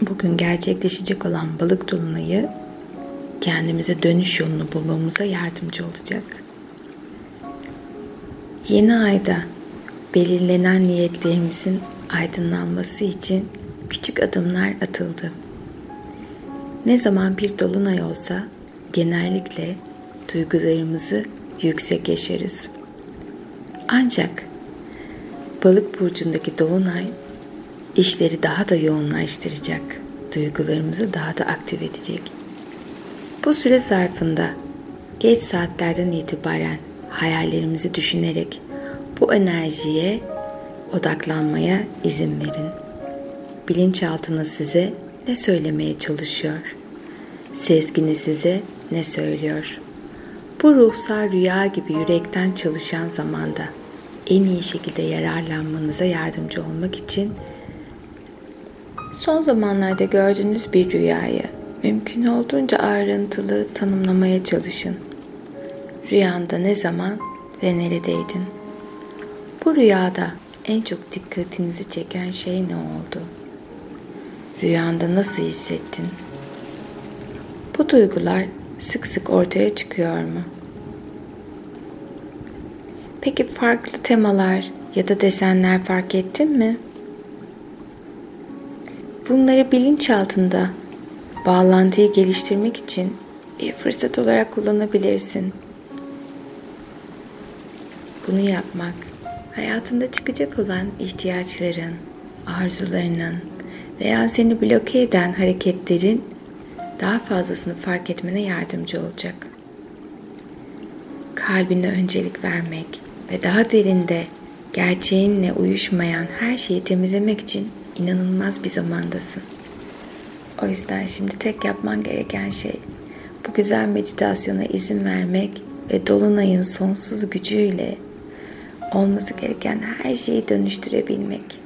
bugün gerçekleşecek olan balık dolunayı kendimize dönüş yolunu bulmamıza yardımcı olacak. Yeni ayda belirlenen niyetlerimizin aydınlanması için küçük adımlar atıldı. Ne zaman bir dolunay olsa genellikle duygularımızı yüksek yaşarız. Ancak balık burcundaki dolunay işleri daha da yoğunlaştıracak, duygularımızı daha da aktif edecek. Bu süre zarfında geç saatlerden itibaren hayallerimizi düşünerek bu enerjiye odaklanmaya izin verin. Bilinçaltınız size ne söylemeye çalışıyor? Sezgini size ne söylüyor? Bu ruhsal rüya gibi yürekten çalışan zamanda en iyi şekilde yararlanmanıza yardımcı olmak için son zamanlarda gördüğünüz bir rüyayı mümkün olduğunca ayrıntılı tanımlamaya çalışın. Rüyanda ne zaman ve neredeydin? Bu rüyada en çok dikkatinizi çeken şey ne oldu? Rüyanda nasıl hissettin? Bu duygular sık sık ortaya çıkıyor mu? Peki farklı temalar ya da desenler fark ettin mi? Bunları bilinç altında bağlantıyı geliştirmek için bir fırsat olarak kullanabilirsin. Bunu yapmak hayatında çıkacak olan ihtiyaçların, arzularının veya seni bloke eden hareketlerin daha fazlasını fark etmene yardımcı olacak. Kalbine öncelik vermek ve daha derinde gerçeğinle uyuşmayan her şeyi temizlemek için inanılmaz bir zamandasın. O yüzden şimdi tek yapman gereken şey bu güzel meditasyona izin vermek ve dolunayın sonsuz gücüyle olması gereken her şeyi dönüştürebilmek.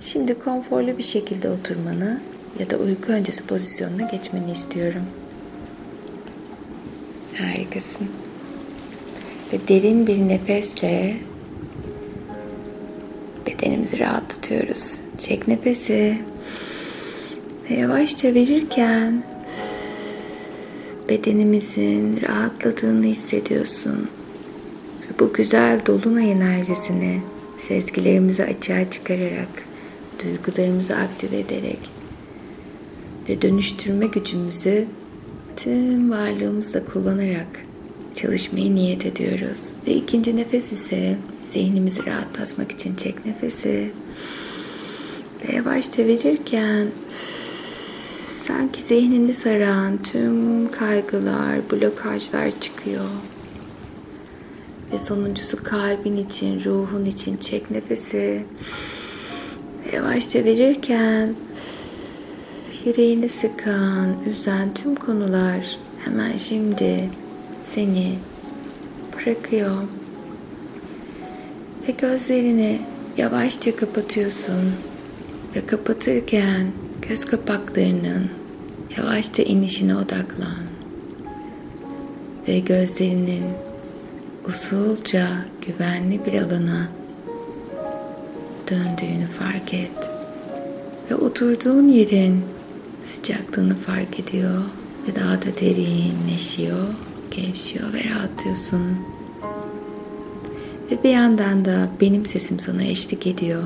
Şimdi konforlu bir şekilde oturmanı ya da uyku öncesi pozisyonuna geçmeni istiyorum. Harikasın. Ve derin bir nefesle bedenimizi rahatlatıyoruz. Çek nefesi. Ve yavaşça verirken bedenimizin rahatladığını hissediyorsun. Bu güzel dolunay enerjisini sezgilerimizi açığa çıkararak, duygularımızı aktive ederek ve dönüştürme gücümüzü tüm varlığımızla kullanarak çalışmayı niyet ediyoruz. Ve ikinci nefes ise zihnimizi rahatlatmak için çek nefesi. Ve yavaşça verirken sanki zihnini saran tüm kaygılar, blokajlar çıkıyor. Ve sonuncusu kalbin için, ruhun için çek nefesi. Ve yavaşça verirken yüreğini sıkan, üzen tüm konular hemen şimdi seni bırakıyor. Ve gözlerini yavaşça kapatıyorsun. Ve kapatırken göz kapaklarının yavaşça inişine odaklan. Ve gözlerinin usulca güvenli bir alana döndüğünü fark et. Ve oturduğun yerin sıcaklığını fark ediyor ve daha da derinleşiyor, gevşiyor ve rahatlıyorsun. Ve bir yandan da benim sesim sana eşlik ediyor.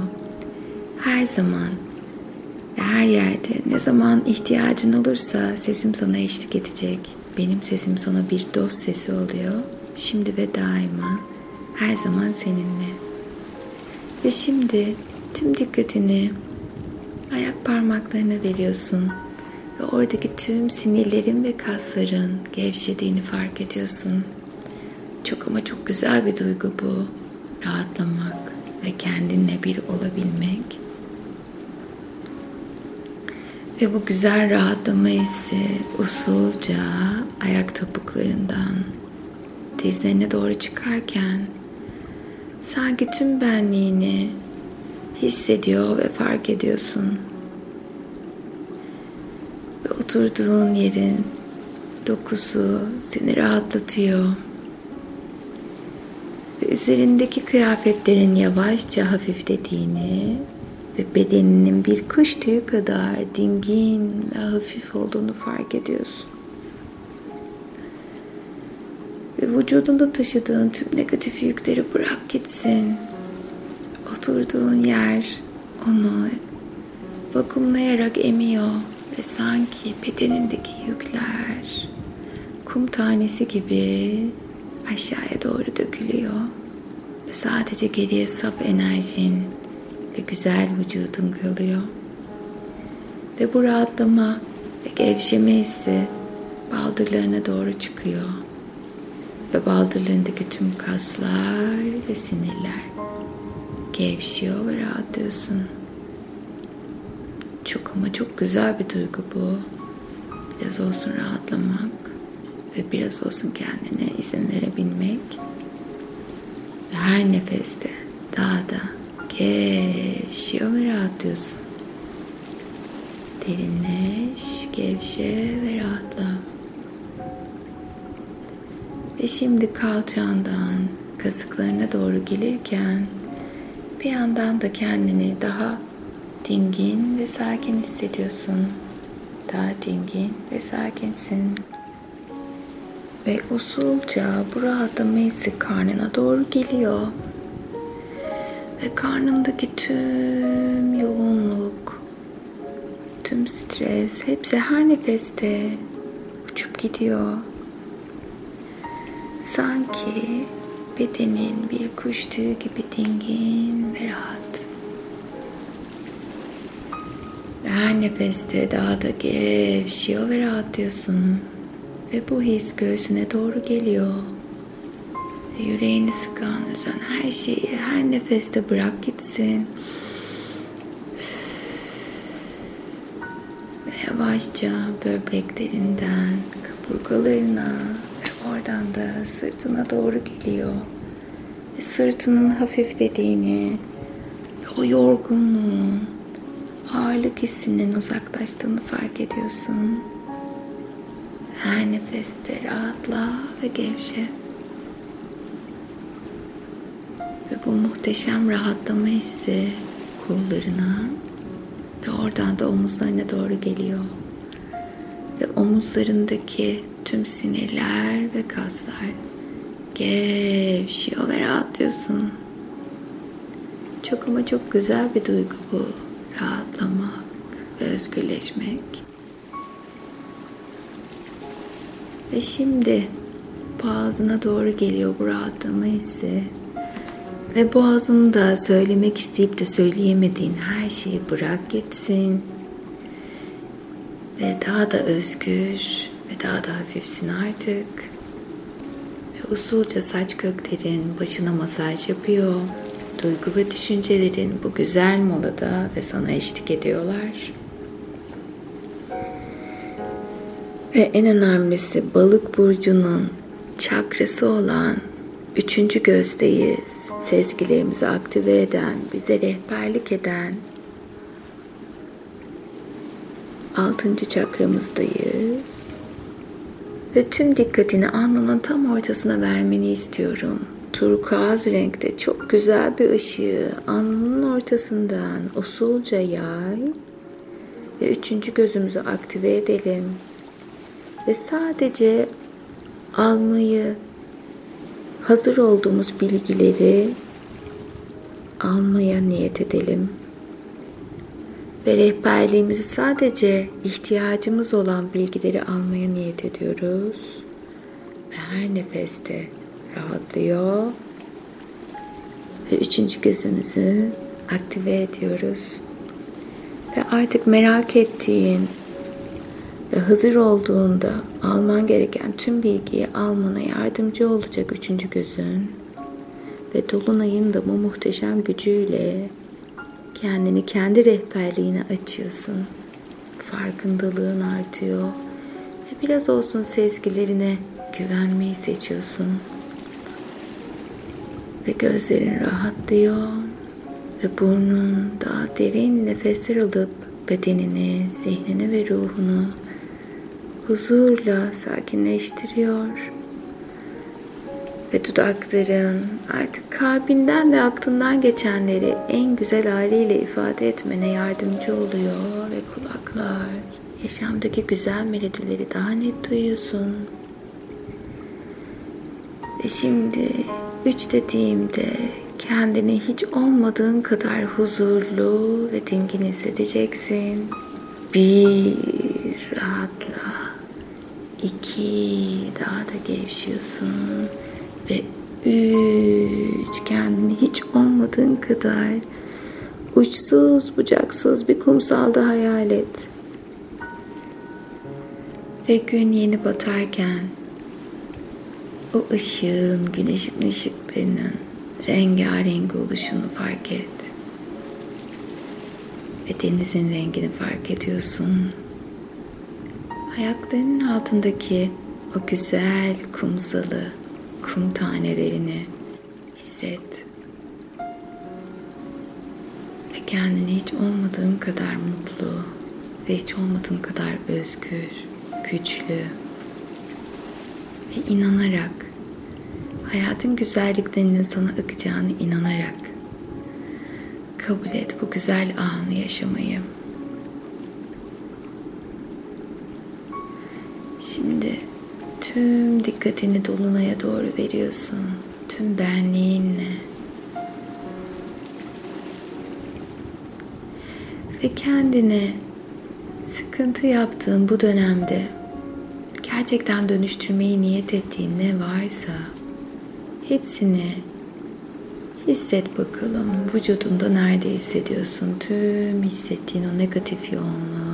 Her zaman ve her yerde ne zaman ihtiyacın olursa sesim sana eşlik edecek. Benim sesim sana bir dost sesi oluyor. Şimdi ve daima her zaman seninle. Ve şimdi tüm dikkatini ayak parmaklarına veriyorsun ve oradaki tüm sinirlerin ve kasların gevşediğini fark ediyorsun. Çok ama çok güzel bir duygu bu. Rahatlamak ve kendinle bir olabilmek. Ve bu güzel rahatlama hissi usulca ayak topuklarından dizlerine doğru çıkarken sanki tüm benliğini hissediyor ve fark ediyorsun. Ve oturduğun yerin dokusu seni rahatlatıyor. Ve üzerindeki kıyafetlerin yavaşça hafiflediğini ve bedeninin bir kuş tüyü kadar dingin ve hafif olduğunu fark ediyorsun. Ve vücudunda taşıdığın tüm negatif yükleri bırak gitsin. Oturduğun yer onu vakumlayarak emiyor ve sanki bedenindeki yükler kum tanesi gibi aşağıya doğru dökülüyor ve sadece geriye saf enerjin ve güzel vücudun kalıyor. Ve bu rahatlama ve gevşeme hissi baldırlarına doğru çıkıyor. Ve baldırlarındaki tüm kaslar ve sinirler gevşiyor ve rahatlıyorsun. Çok ama çok güzel bir duygu bu. Biraz olsun rahatlamak ve biraz olsun kendine izin verebilmek. Ve her nefeste daha da gevşiyor ve rahatlıyorsun. Derinleş, gevşe ve rahatla. Ve şimdi kalçandan kasıklarına doğru gelirken bir yandan da kendini daha dingin ve sakin hissediyorsun. Daha dingin ve sakinsin. Ve usulca bu rahatlama hissi karnına doğru geliyor. Ve karnındaki tüm yoğunluk, tüm stres hepsi her nefeste uçup gidiyor. Sanki bedenin bir kuş tüyü gibi dingin ve rahat. Ve her nefeste daha da gevşiyor ve rahatlıyorsun. Ve bu his göğsüne doğru geliyor. Yüreğini sıkan, üzen her şeyi her nefeste bırak gitsin. Ve yavaşça böbreklerinden kaburgalarına ve oradan da sırtına doğru geliyor. Ve sırtının hafiflediğini ve o yorgunluğun ağırlık hissinin uzaklaştığını fark ediyorsun. Her nefeste rahatla ve gevşe. Ve bu muhteşem rahatlama hissi kollarına ve oradan da omuzlarına doğru geliyor. Ve omuzlarındaki tüm sinirler ve kaslar gevşiyor ve rahatlıyorsun. Çok ama çok güzel bir duygu bu. Rahatlamak ve özgürleşmek. Ve şimdi boğazına doğru geliyor bu rahatlama hissi. Ve boğazında söylemek isteyip de söyleyemediğin her şeyi bırak gitsin. Ve daha da özgür ve daha da hafifsin artık. Ve usulca saç köklerin başına masaj yapıyor. Duygu ve düşüncelerin bu güzel molada ve sana eşlik ediyorlar. Ve en önemlisi balık burcunun çakrası olan üçüncü gözdeyiz. Sezgilerimizi aktive eden, bize rehberlik eden altıncı çakramızdayız. Ve tüm dikkatini alnının tam ortasına vermeni istiyorum. Turkuaz renkte çok güzel bir ışığı alnının ortasından usulca yay ve üçüncü gözümüzü aktive edelim ve sadece almayı hazır olduğumuz bilgileri almaya niyet edelim. Ve rehberliğimizi sadece ihtiyacımız olan bilgileri almaya niyet ediyoruz. Ve her nefeste rahatlıyor. Ve üçüncü gözümüzü aktive ediyoruz. Ve artık merak ettiğin ve hazır olduğunda alman gereken tüm bilgiyi almana yardımcı olacak üçüncü gözün ve Dolunay'ın da bu muhteşem gücüyle kendini kendi rehberliğine açıyorsun. Farkındalığın artıyor ve biraz olsun sezgilerine güvenmeyi seçiyorsun. Ve gözlerin rahatlıyor ve burnun daha derin nefesler alıp bedenini, zihnini ve ruhunu huzurla sakinleştiriyor. ve dudakların artık kalbinden ve aklından geçenleri en güzel haliyle ifade etmene yardımcı oluyor ve kulaklar yaşamdaki güzel melodileri daha net duyuyorsun. Ve şimdi üç dediğimde kendini hiç olmadığın kadar huzurlu ve dingin hissedeceksin. Bir. İki daha da gevşiyorsun. Ve üç kendini hiç olmadığın kadar uçsuz bucaksız bir kumsalda hayal et. Ve gün yeni batarken o ışığın, güneşin ışıklarının rengarenk oluşunu fark et. Ve denizin rengini fark ediyorsun. Ayaklarının altındaki o güzel kumsalı, kum tanelerini hisset. Ve kendini hiç olmadığın kadar mutlu ve hiç olmadığın kadar özgür, güçlü ve inanarak hayatın güzelliklerinin sana akacağını inanarak kabul et bu güzel anı yaşamayı. Şimdi tüm dikkatini dolunaya doğru veriyorsun. Tüm benliğinle. Ve kendine sıkıntı yaptığın bu dönemde gerçekten dönüştürmeyi niyet ettiğin ne varsa hepsini hisset bakalım. Vücudunda nerede hissediyorsun? Tüm hissettiğin o negatif yoğunluğu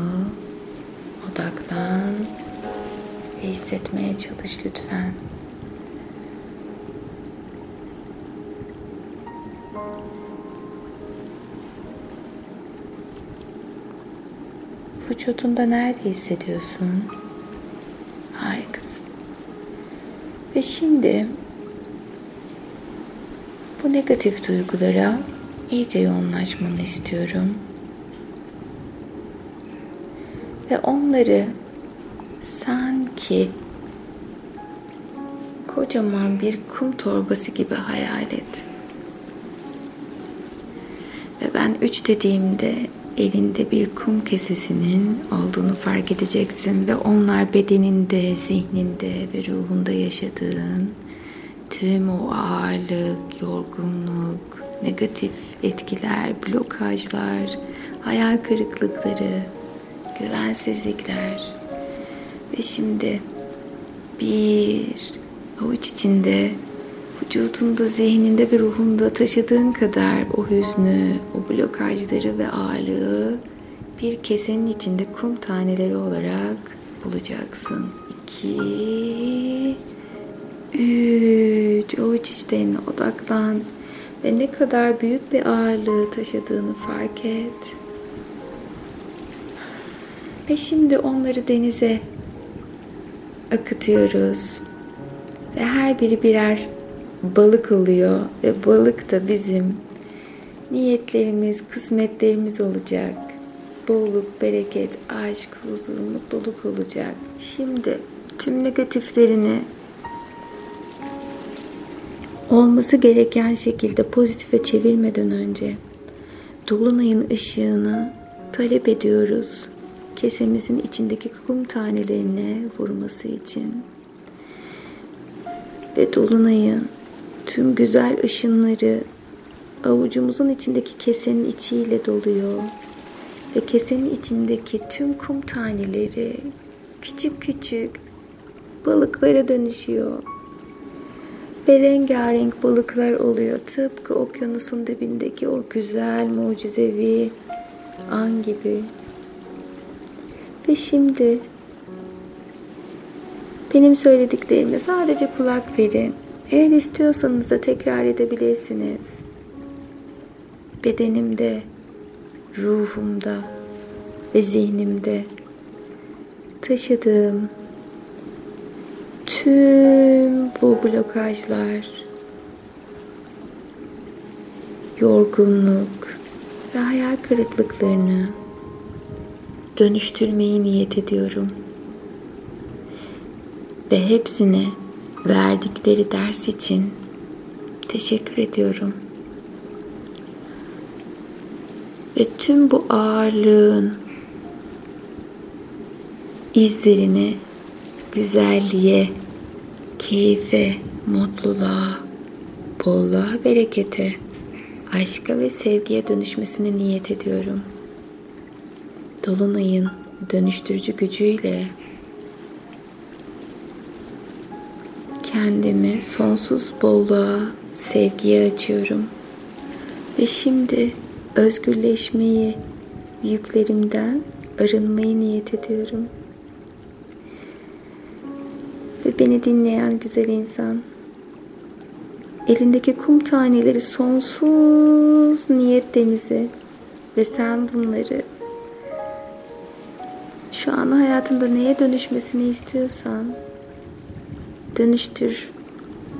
çalış lütfen. Vücudunda nerede hissediyorsun? Harikasın. Ve şimdi bu negatif duygulara iyice yoğunlaşmanı istiyorum. Ve onları sanki kocaman bir kum torbası gibi hayal et. Ve ben üç dediğimde elinde bir kum kesesinin olduğunu fark edeceksin ve onlar bedeninde, zihninde ve ruhunda yaşadığın tüm o ağırlık, yorgunluk, negatif etkiler, blokajlar, hayal kırıklıkları, güvensizlikler ve şimdi bir avuç içinde vücudunda, zihninde ve ruhunda taşıdığın kadar o hüznü, o blokajları ve ağırlığı bir kesenin içinde kum taneleri olarak bulacaksın. İki, üç, avuç içlerine odaklan ve ne kadar büyük bir ağırlığı taşıdığını fark et. Ve şimdi onları denize akıtıyoruz. Ve her biri birer balık oluyor ve balık da bizim niyetlerimiz, kısmetlerimiz olacak. Bolluk, bereket, aşk, huzur, mutluluk olacak. Şimdi tüm negatiflerini olması gereken şekilde pozitife çevirmeden önce dolunayın ışığını talep ediyoruz. Kesemizin içindeki kum tanelerine vurması için. Ve dolunayın tüm güzel ışınları avucumuzun içindeki kesenin içiyle doluyor. Ve kesenin içindeki tüm kum taneleri küçük küçük balıklara dönüşüyor. Ve rengarenk balıklar oluyor. Tıpkı okyanusun dibindeki o güzel mucizevi an gibi. Ve şimdi benim söylediklerime sadece kulak verin. Eğer istiyorsanız da tekrar edebilirsiniz. Bedenimde, ruhumda ve zihnimde taşıdığım tüm bu blokajlar, yorgunluk ve hayal kırıklıklarını dönüştürmeyi niyet ediyorum. Ve hepsini verdikleri ders için teşekkür ediyorum. Ve tüm bu ağırlığın izlerini güzelliğe, keyfe, mutluluğa, bolluğa, berekete, aşka ve sevgiye dönüşmesini niyet ediyorum. Dolunay'ın dönüştürücü gücüyle kendimi sonsuz bolluğa, sevgiye açıyorum. Ve şimdi özgürleşmeyi, yüklerimden arınmayı niyet ediyorum. Ve beni dinleyen güzel insan, elindeki kum taneleri sonsuz niyet denizi ve sen bunları şu an hayatında neye dönüşmesini istiyorsan dönüştür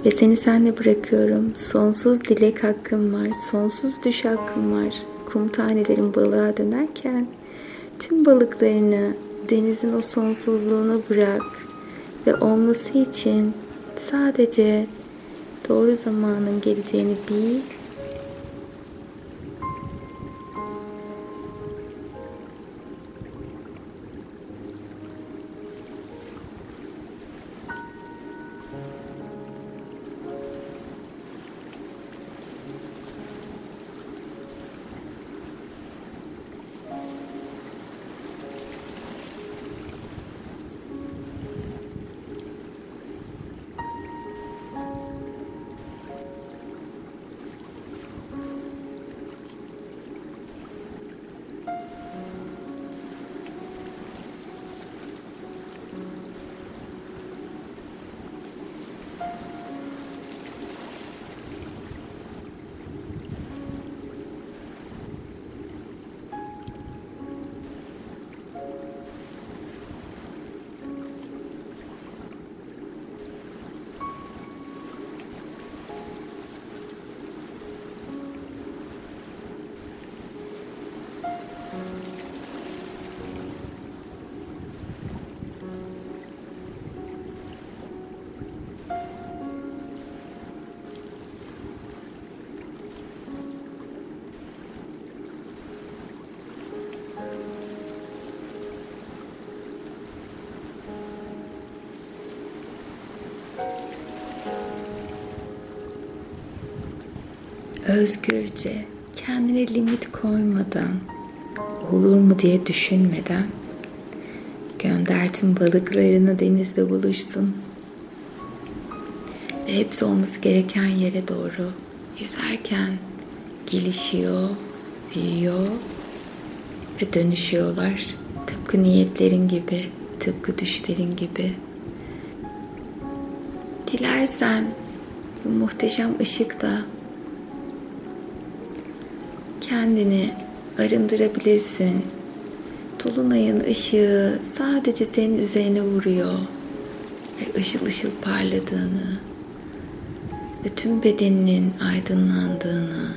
ve seni senle bırakıyorum. Sonsuz dilek hakkım var, sonsuz düş hakkım var. Kum tanelerin balığa dönerken tüm balıklarını denizin o sonsuzluğuna bırak ve olması için sadece doğru zamanın geleceğini bil özgürce kendine limit koymadan olur mu diye düşünmeden gönder tüm balıklarını denizde buluşsun. Ve hepsi olması gereken yere doğru yüzerken gelişiyor, büyüyor ve dönüşüyorlar. Tıpkı niyetlerin gibi, tıpkı düşlerin gibi. Dilersen bu muhteşem ışıkta kendini arındırabilirsin. Dolunayın ışığı sadece senin üzerine vuruyor ve ışıl ışıl parladığını ve tüm bedeninin aydınlandığını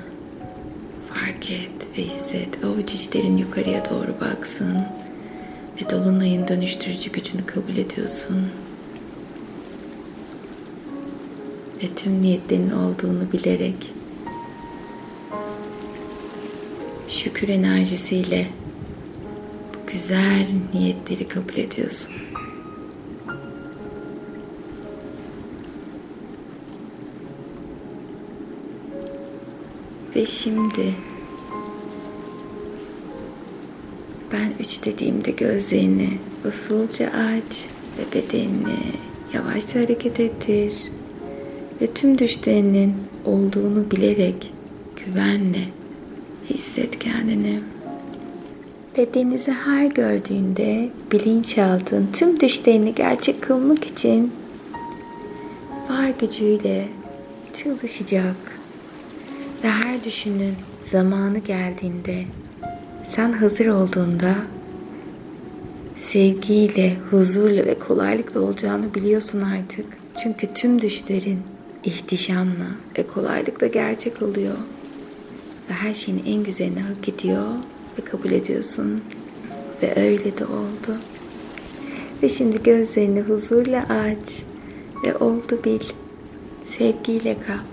fark et ve hisset. Avuç içlerin yukarıya doğru baksın ve dolunayın dönüştürücü gücünü kabul ediyorsun. Ve tüm niyetlerin olduğunu bilerek şükür enerjisiyle bu güzel niyetleri kabul ediyorsun. Ve şimdi ben üç dediğimde gözlerini usulca aç ve bedenini yavaşça hareket ettir ve tüm düşlerinin olduğunu bilerek güvenle Hisset kendini. Ve denizi her gördüğünde bilinçaltın tüm düşlerini gerçek kılmak için var gücüyle çalışacak. Ve her düşünün zamanı geldiğinde sen hazır olduğunda sevgiyle, huzurla ve kolaylıkla olacağını biliyorsun artık. Çünkü tüm düşlerin ihtişamla ve kolaylıkla gerçek oluyor ve her şeyin en güzelini hak ediyor ve kabul ediyorsun. Ve öyle de oldu. Ve şimdi gözlerini huzurla aç ve oldu bil. Sevgiyle kal.